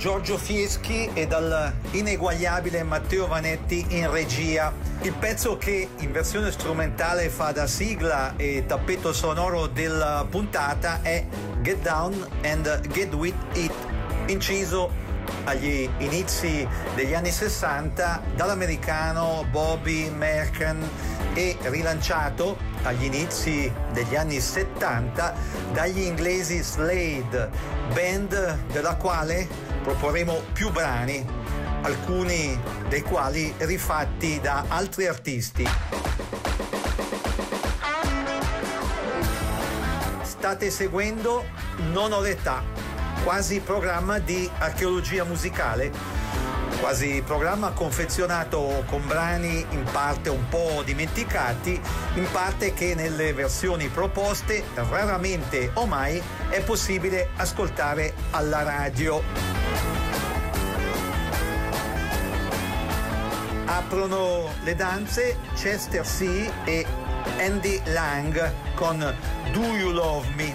Giorgio Fieschi e dal ineguagliabile Matteo Vanetti in regia. Il pezzo che in versione strumentale fa da sigla e tappeto sonoro della puntata è Get Down and Get With It, inciso agli inizi degli anni 60 dall'americano Bobby Merken e rilanciato agli inizi degli anni 70 dagli inglesi Slade, band della quale proporremo più brani, alcuni dei quali rifatti da altri artisti. State seguendo Non ho l'età, quasi programma di archeologia musicale quasi programma confezionato con brani in parte un po' dimenticati, in parte che nelle versioni proposte raramente o mai è possibile ascoltare alla radio. Aprono le danze Chester C e Andy Lang con Do You Love Me,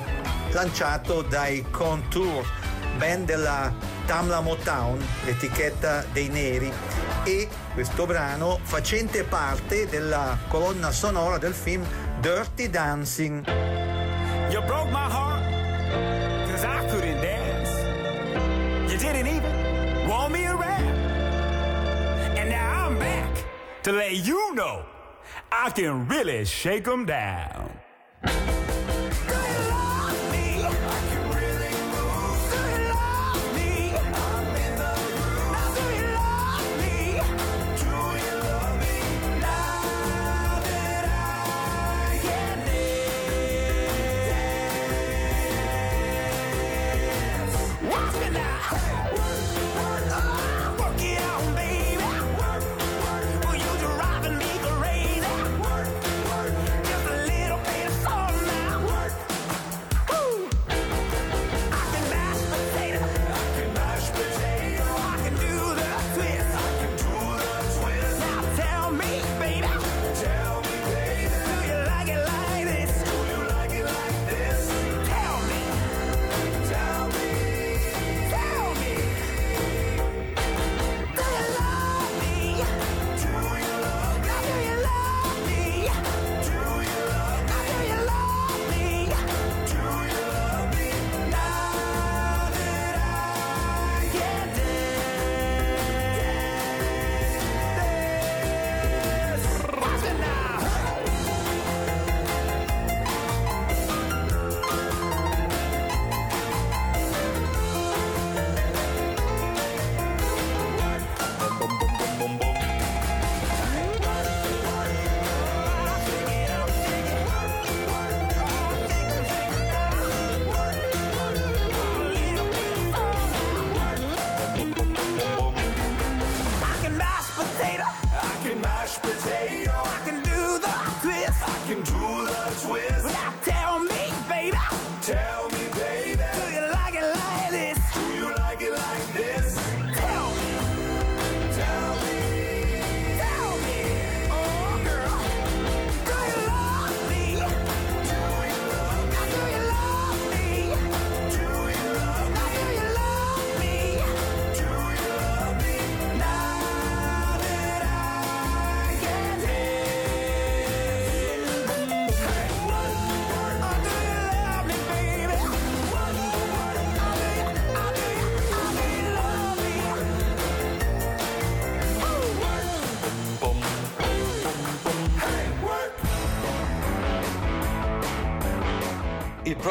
lanciato dai Contour, band della Tamla Motown, l'etichetta dei neri, e questo brano facente parte della colonna sonora del film Dirty Dancing. To let you know I can really shake them down.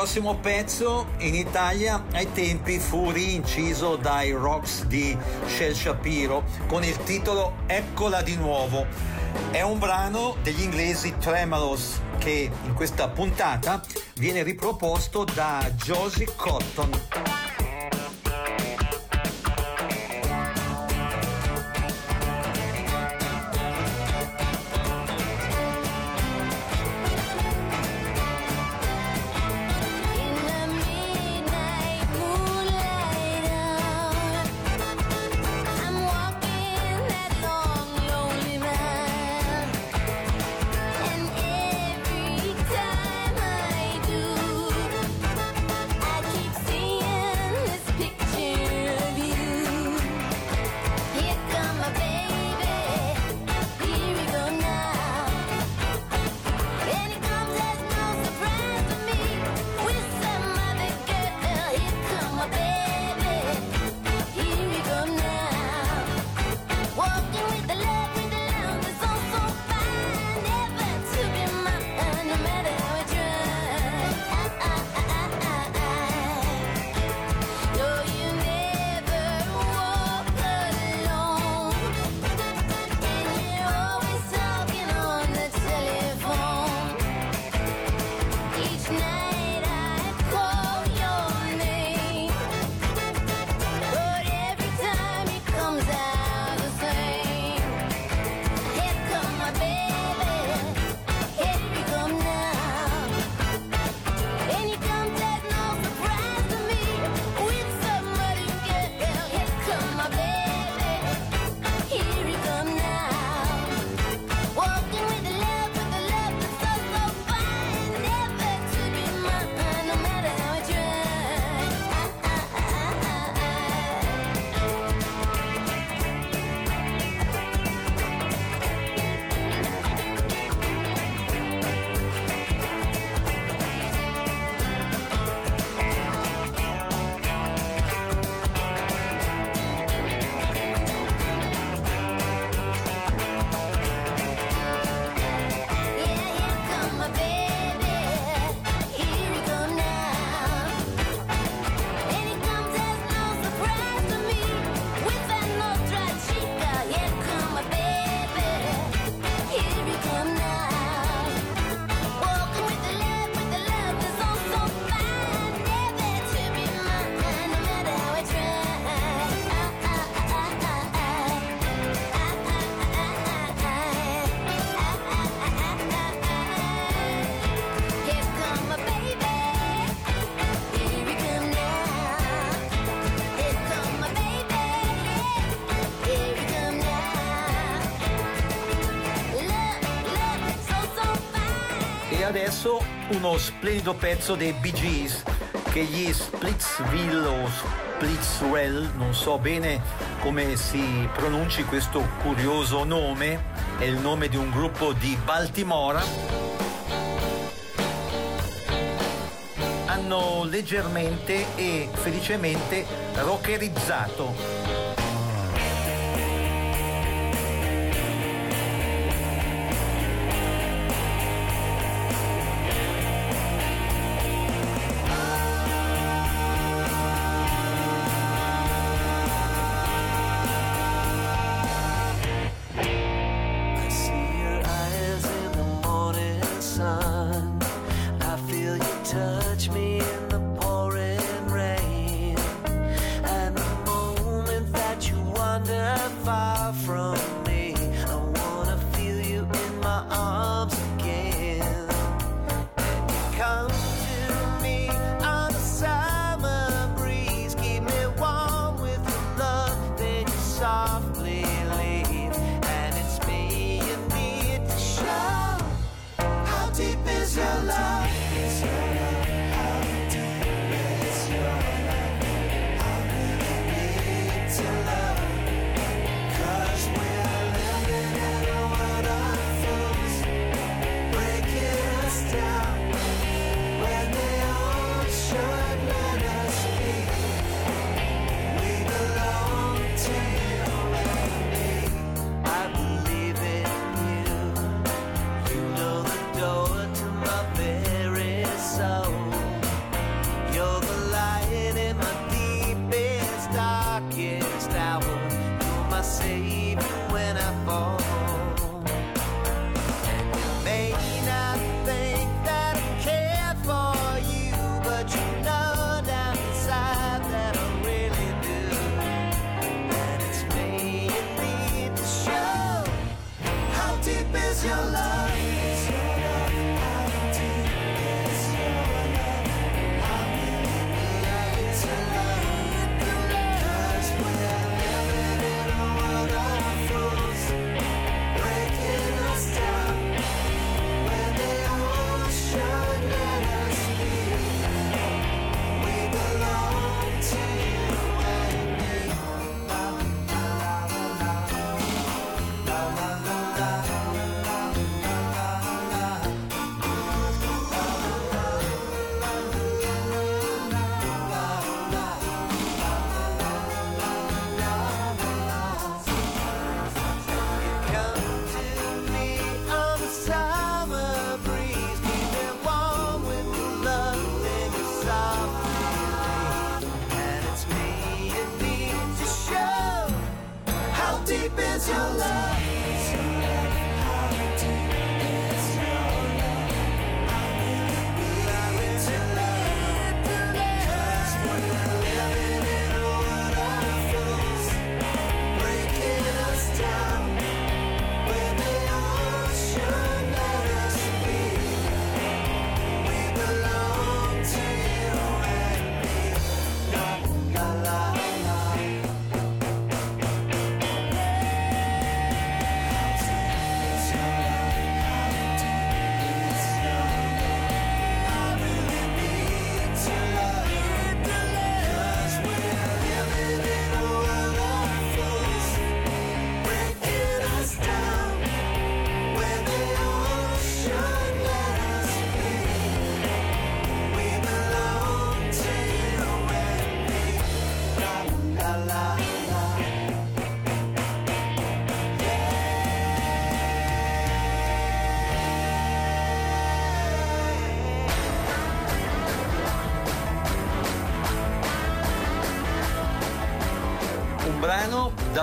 Prossimo pezzo in Italia ai tempi fu rinciso dai Rocks di Shel Shapiro con il titolo Eccola di nuovo. È un brano degli inglesi Tremolos che in questa puntata viene riproposto da Josie Cotton. Uno splendido pezzo dei Bee Gees che gli Splitsville o Splitswell, non so bene come si pronunci questo curioso nome, è il nome di un gruppo di Baltimora, hanno leggermente e felicemente rockerizzato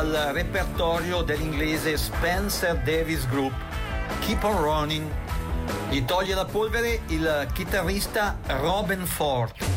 dal repertorio dell'inglese Spencer Davis Group, Keep on Running. Gli toglie la polvere il chitarrista Robin Ford.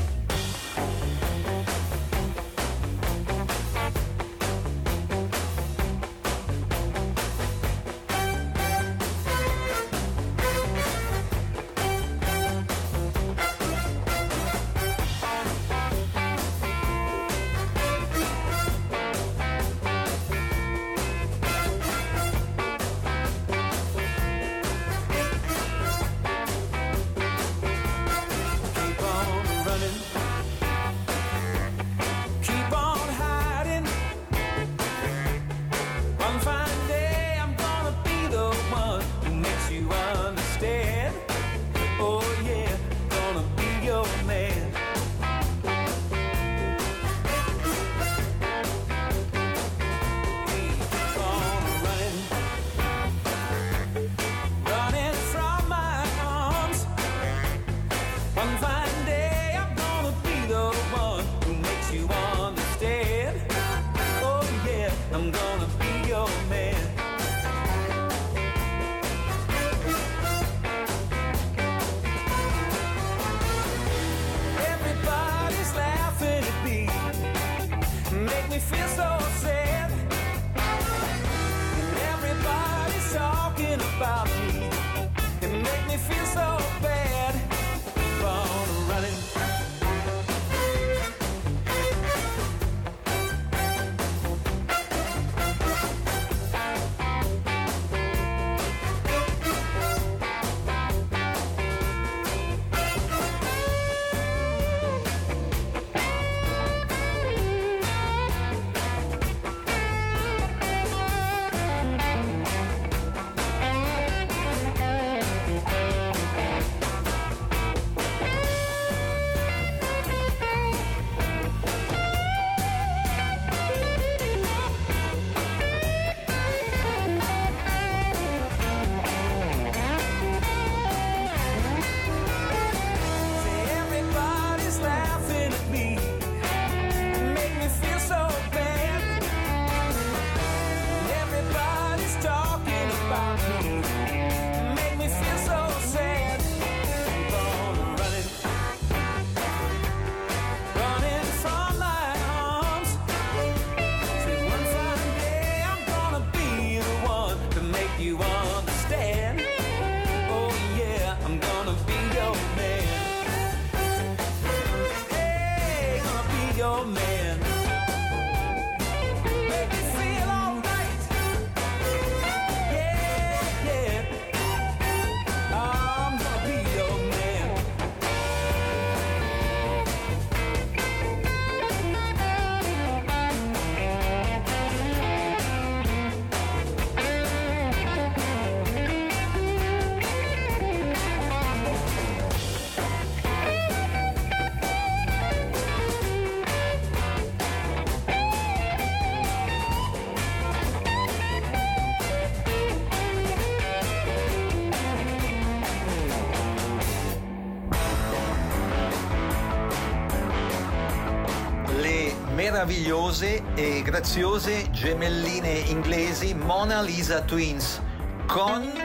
Meravigliose e graziose gemelline inglesi Mona Lisa Twins con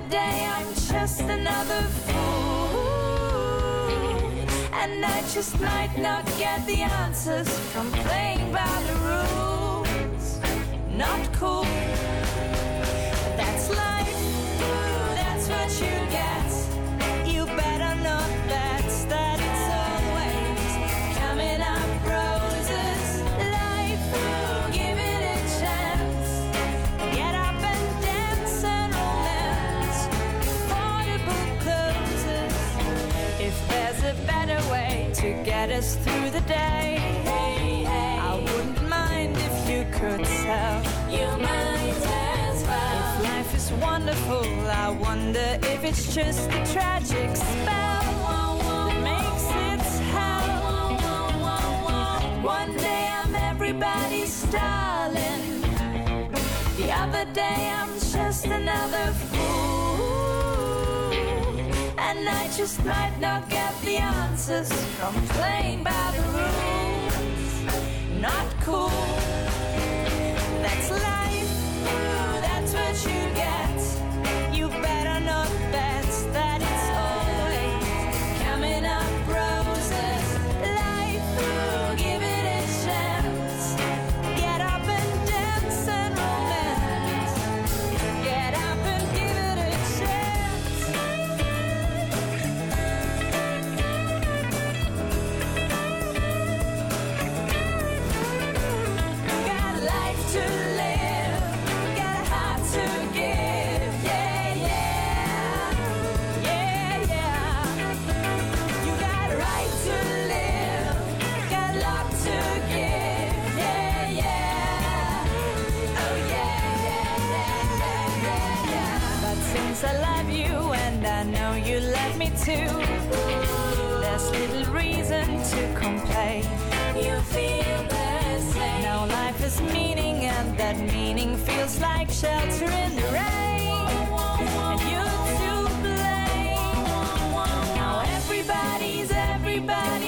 day I'm just another fool. And I just might not get the answers from playing by the rules. Not cool. To get us through the day, I wouldn't mind if you could tell. You might as well. If life is wonderful, I wonder if it's just a tragic spell that makes it hell. One day I'm everybody's darling. The other day I'm just another fool. And I just might not get the answers from playing by the rules. Not cool. That's life. That's what you get. You better not bet to complain. You feel the same. Now life is meaning, and that meaning feels like shelter in the rain. And you're to blame. Now everybody's everybody's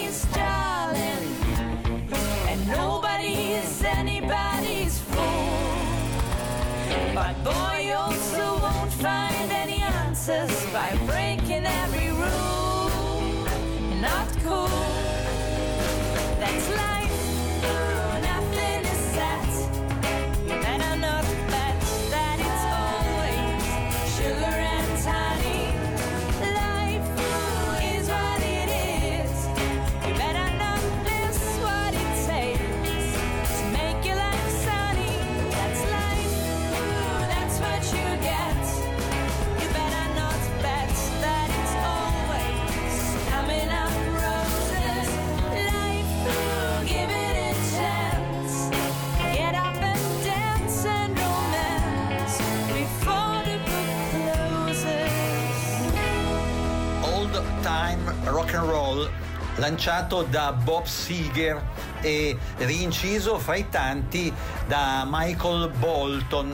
lanciato da Bob Seger e rinciso fra i tanti da Michael Bolton.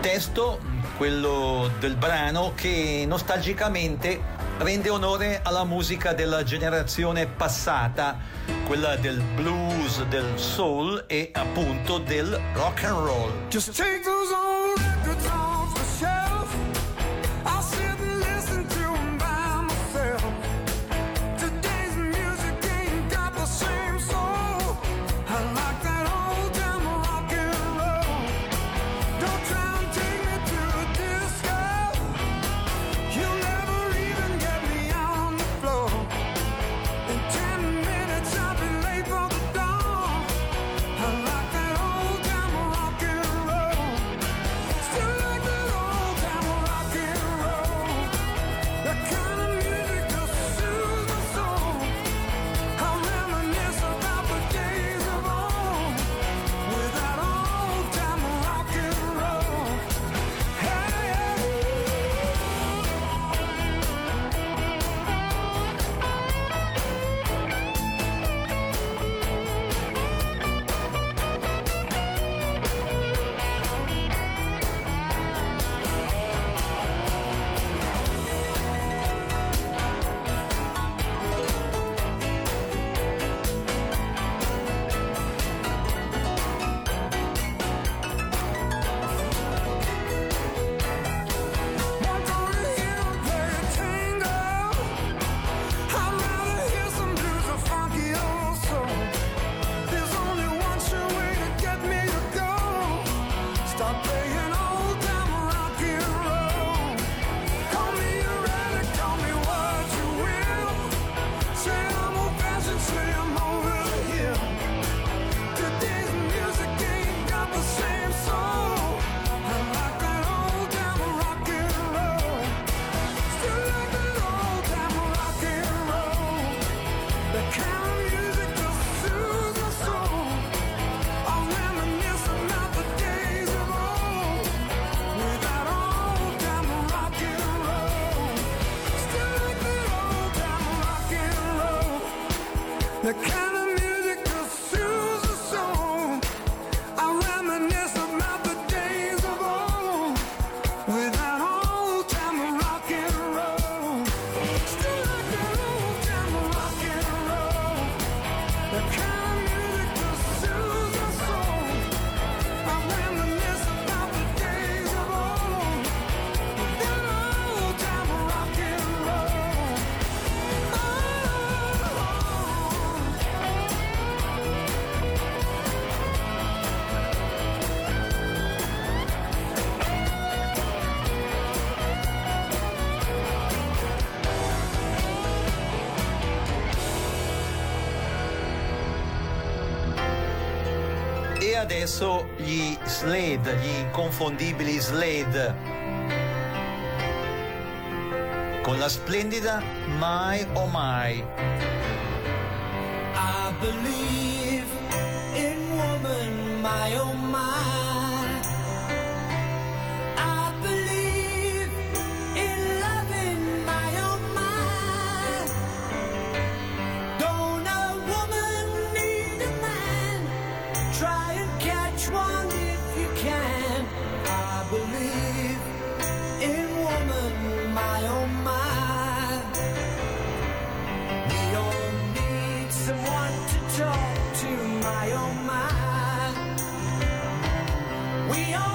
Testo, quello del brano, che nostalgicamente rende onore alla musica della generazione passata, quella del blues, del soul e appunto del rock and roll. The kind adesso gli Slade, gli inconfondibili Slade. Con la splendida My Oh My. I believe We are.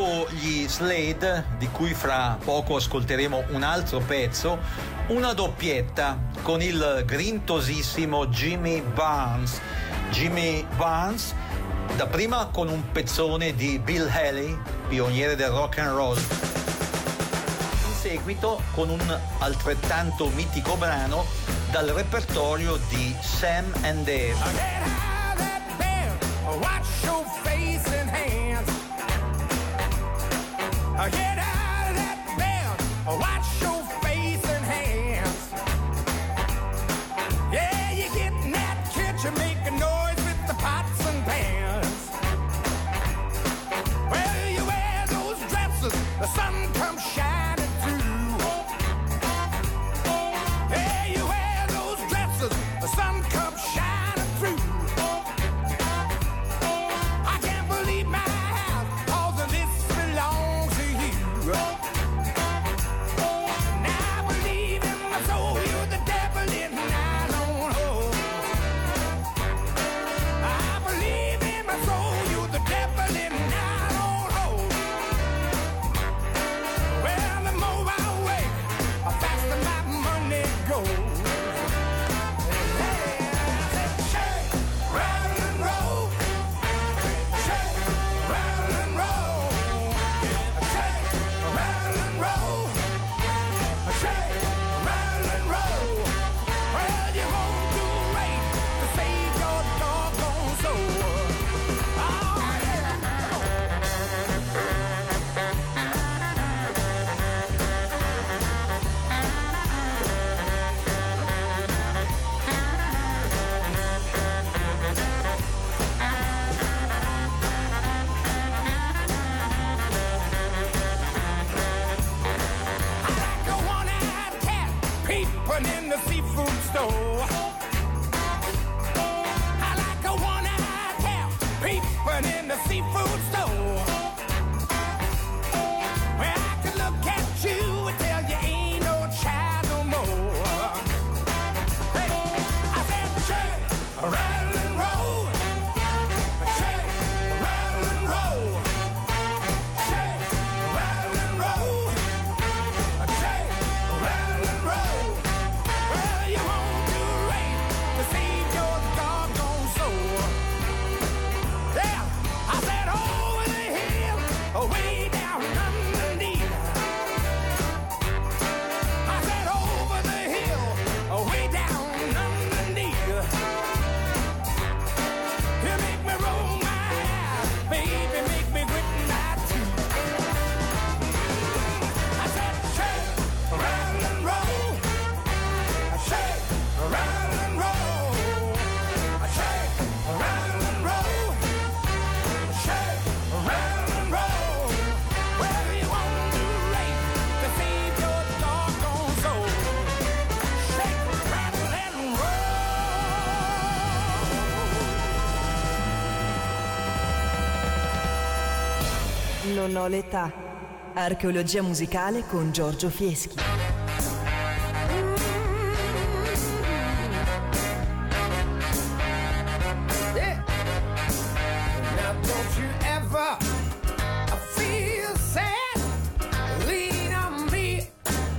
dopo gli Slade, di cui fra poco ascolteremo un altro pezzo, una doppietta con il grintosissimo Jimmy Barnes. Jimmy Barnes, dapprima con un pezzone di Bill Haley, pioniere del rock and roll, in seguito con un altrettanto mitico brano dal repertorio di Sam and Dave. Get out. rivelò l'età. Archeologia musicale con Giorgio Fieschi.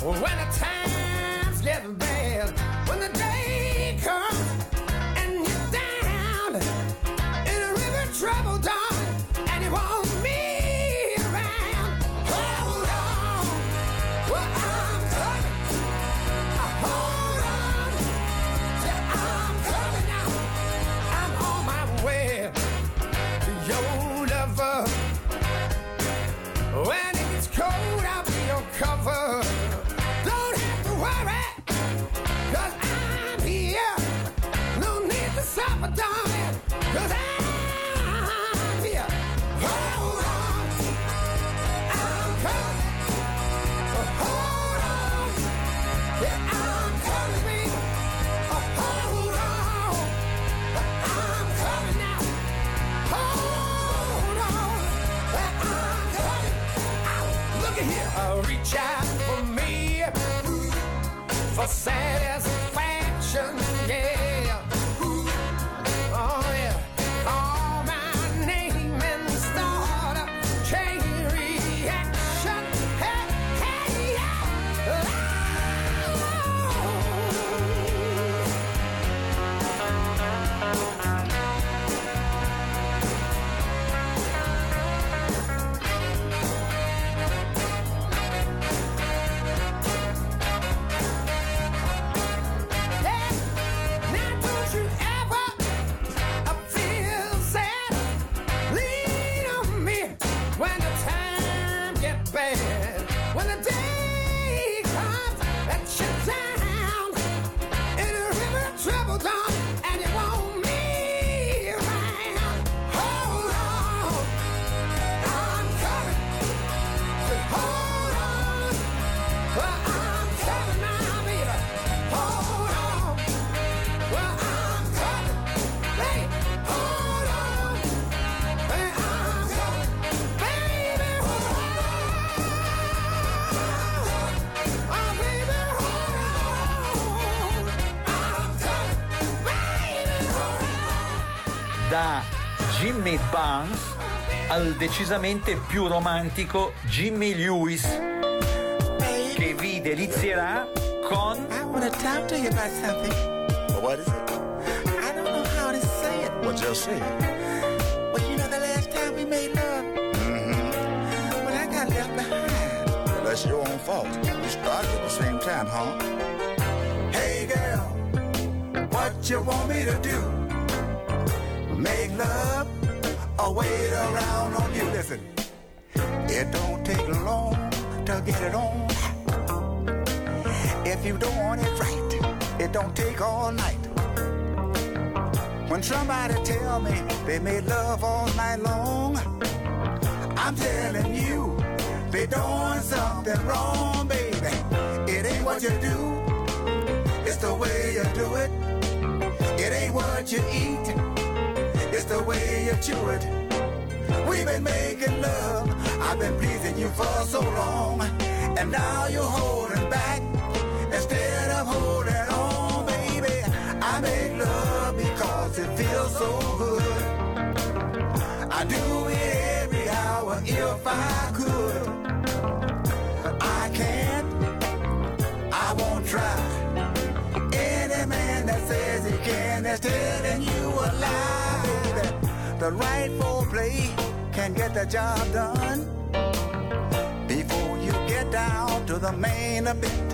when the times get bad, when the day sad al decisamente più romantico Jimmy Lewis, che vi delizierà con I want to talk to you about something. Well, what is it? I don't know how to say it. Well, just say it. Well, you know the last time we made love? Mm-hmm. Well, I got left behind. Well, that's your own fault. We started at the same time, huh? Hey girl, what you want me to do? Make love wait around on you? Listen, It don't take long to get it on. If you don't want it right, it don't take all night. When somebody tell me they made love all night long, I'm telling you, they doing something wrong, baby. It ain't what you do, it's the way you do it. It ain't what you eat, it's the way you chew it. We've been making love, I've been pleasing you for so long, and now you're holding back instead of holding on, baby. I make love because it feels so good. I do it every hour if I could. I can't, I won't try. Any man that says he can is telling you a lie. the right foreplay can get the job done. Before you get down to the main bit,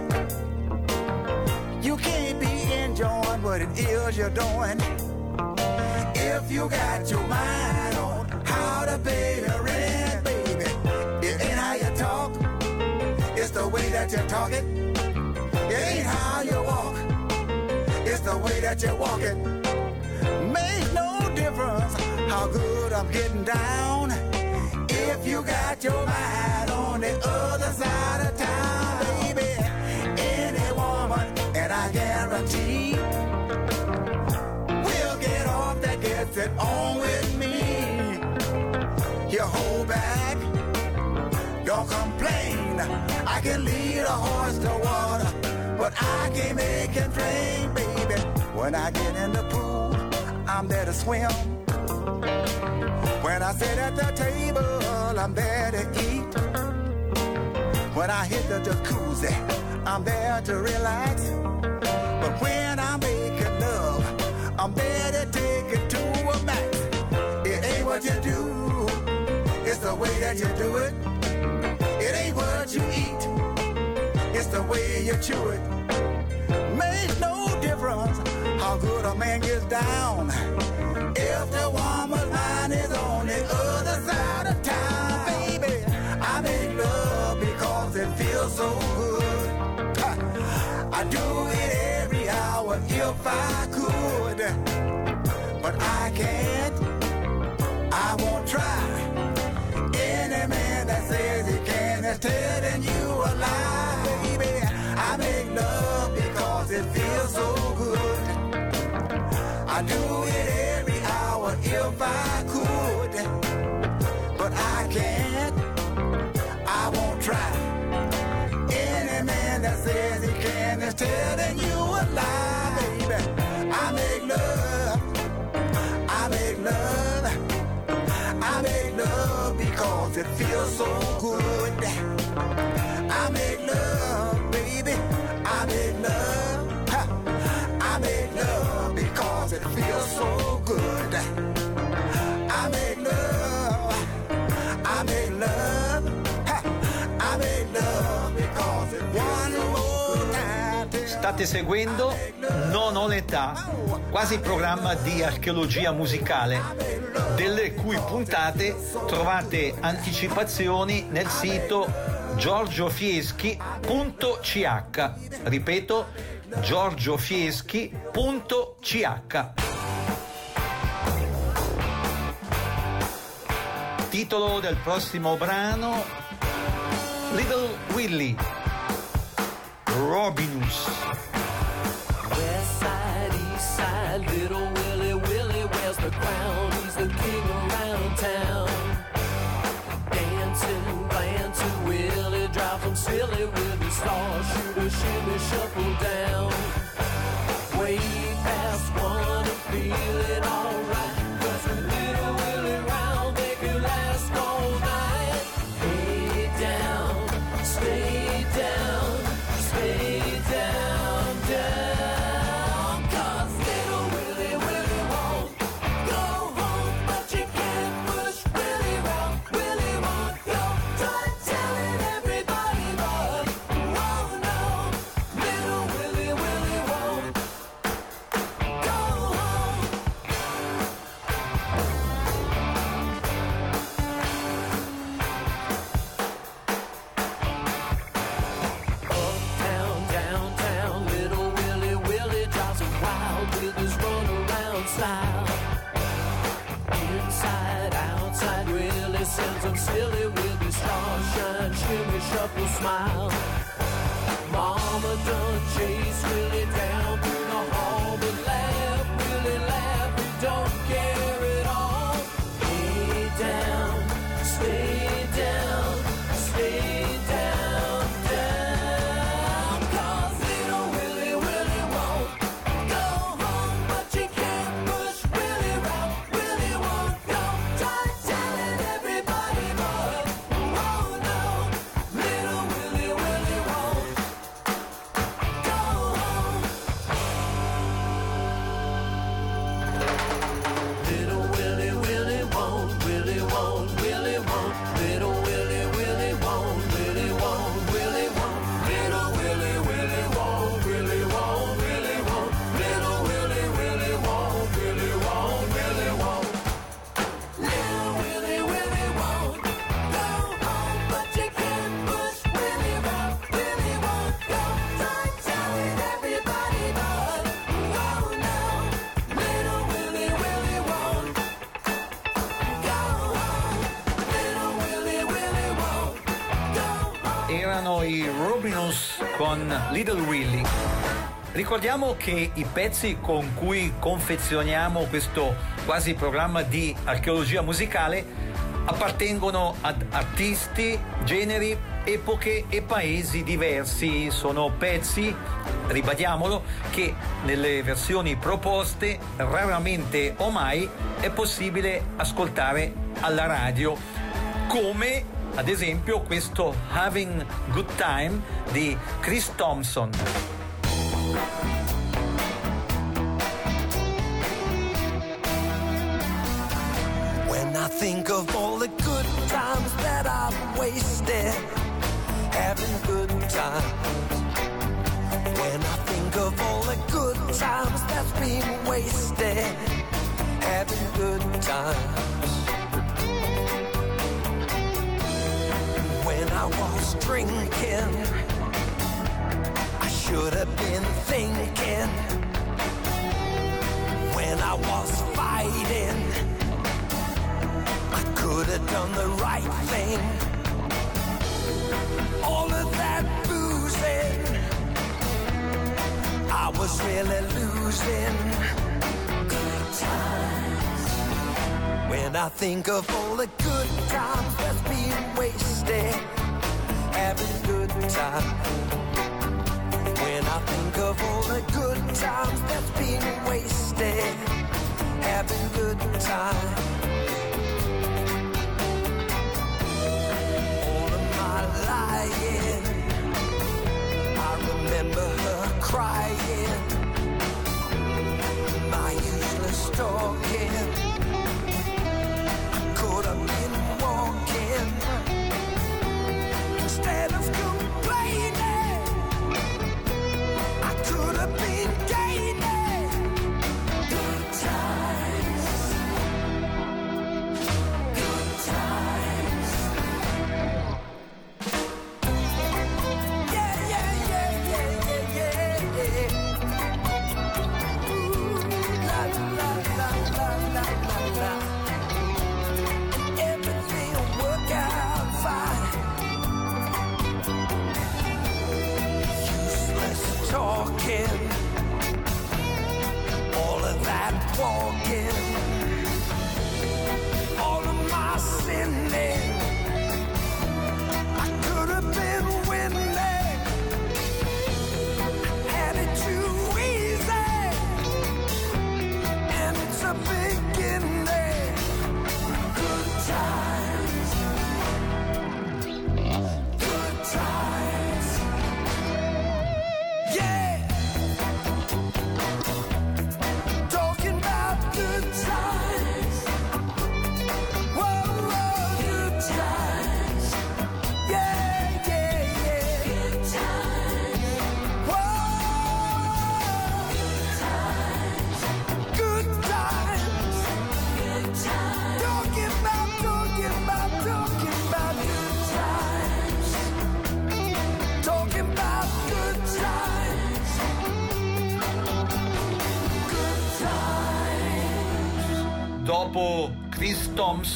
you can't be enjoying what it is you're doing. If you got your mind on how to pay the rent, baby, it ain't how you talk, it's the way that you talk it. Ain't how you walk, it's the way that you walk it. Difference how good I'm getting down. If you got your mind on the other side of town, baby, any woman, and I guarantee we'll get off that gets it on with me. You hold back, don't complain. I can lead a horse to water, but I can't make him drink, baby. When I get in the pool, I'm there to swim. When I sit at the table, I'm there to eat. When I hit the jacuzzi, I'm there to relax. But when I'm making love, I'm there to take it to a max. It ain't what you do, it's the way that you do it. It ain't what you eat, it's the way you chew it. Make no difference good a man gets down. If the woman's mind is on the other side of town, baby, I make love because it feels so good. I do it every hour if I could, but I can't. Telling you a lie, baby. I make love. I make love. I make love because it feels so good. I make love, baby. I make love. I make love because it feels so good. State seguendo Non ho l'età, quasi programma di archeologia musicale, delle cui puntate trovate anticipazioni nel sito giorgiofieschi.ch. Ripeto, giorgiofieschi.ch. Titolo del prossimo brano Little Willy Robinus. West side, east side, little Willie Willie wears the crown. He's the king around town. Dancing, glancing, Willie drives him silly with his star shooter, shimmy, shuffle down. His starshine, shimmy, shuffle, smile. Mama done chase Willie down Little Willy. Ricordiamo che i pezzi con cui confezioniamo questo quasi programma di archeologia musicale appartengono ad artisti, generi, epoche e paesi diversi. Sono pezzi, ribadiamolo, che nelle versioni proposte raramente o mai è possibile ascoltare alla radio, come ad esempio questo Having Good Time di Chris Thompson. When I think of all the good times that I've wasted, having good times. When I think of all the good times that's been wasted, having good times. When I was drinking, should have been thinking. When I was fighting, I could have done the right thing. All of that boozing, I was really losing. Good times. When I think of all the good times that's been wasted, having good times. I think of all the good times that's been wasted, having good time. All of my lying, I remember her crying. My useless talking, I could have been walking instead of complaining. walking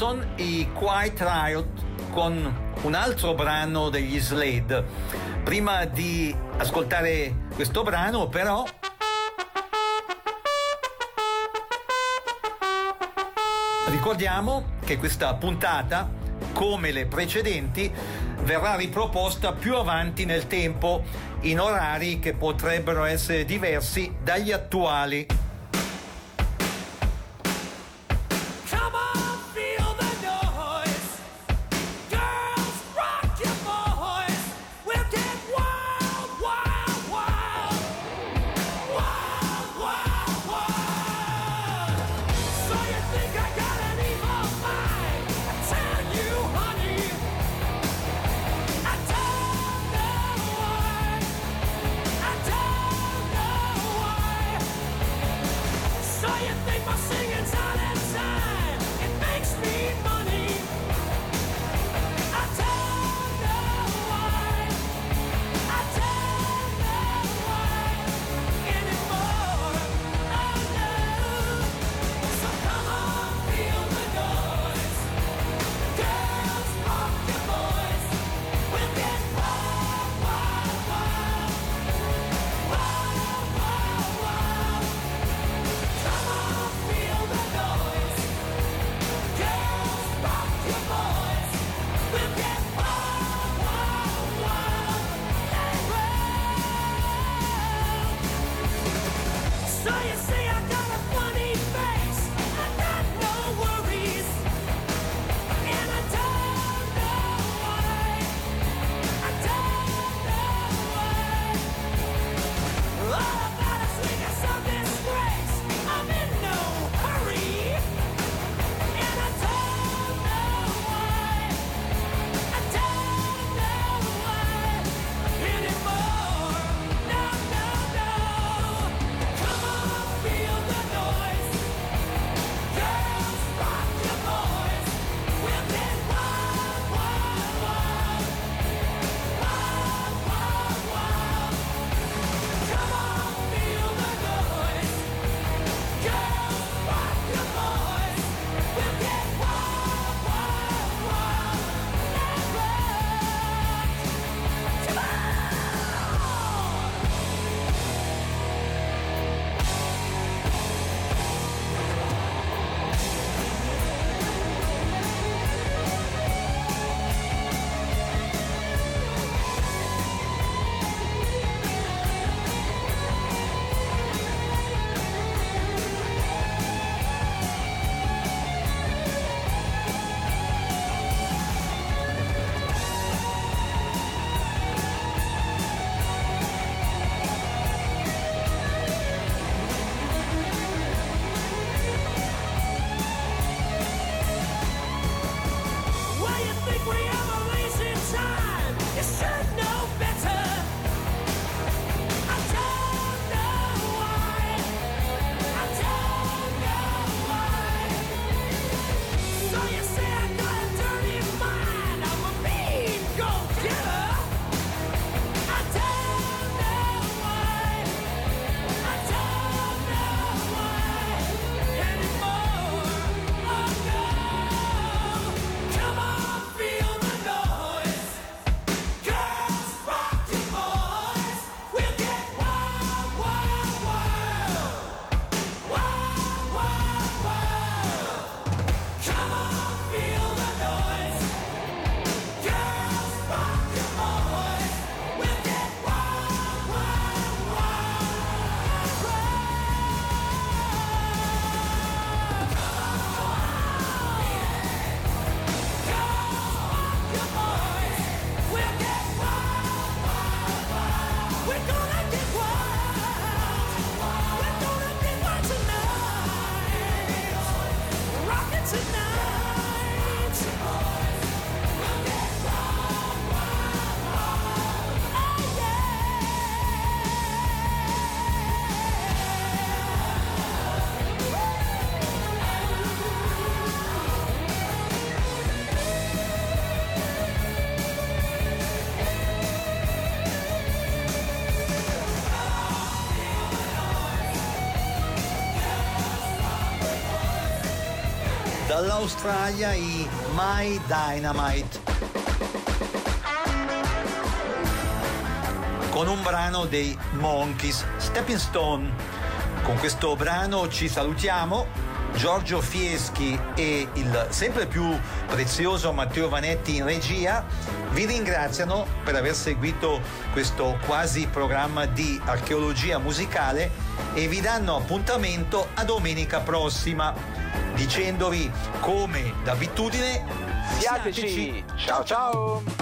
Robinson, i Quiet Riot con un altro brano degli Slade. Prima di ascoltare questo brano però ricordiamo che questa puntata, come le precedenti, verrà riproposta più avanti nel tempo in orari che potrebbero essere diversi dagli attuali. all'Australia i My Dynamite. Con un brano dei Monkeys, Stepping Stone. Con questo brano ci salutiamo. Giorgio Fieschi e il sempre più prezioso Matteo Vanetti in regia vi ringraziano per aver seguito questo quasi programma di archeologia musicale e vi danno appuntamento a domenica prossima dicendovi come d'abitudine siateci. siateci. Ciao ciao.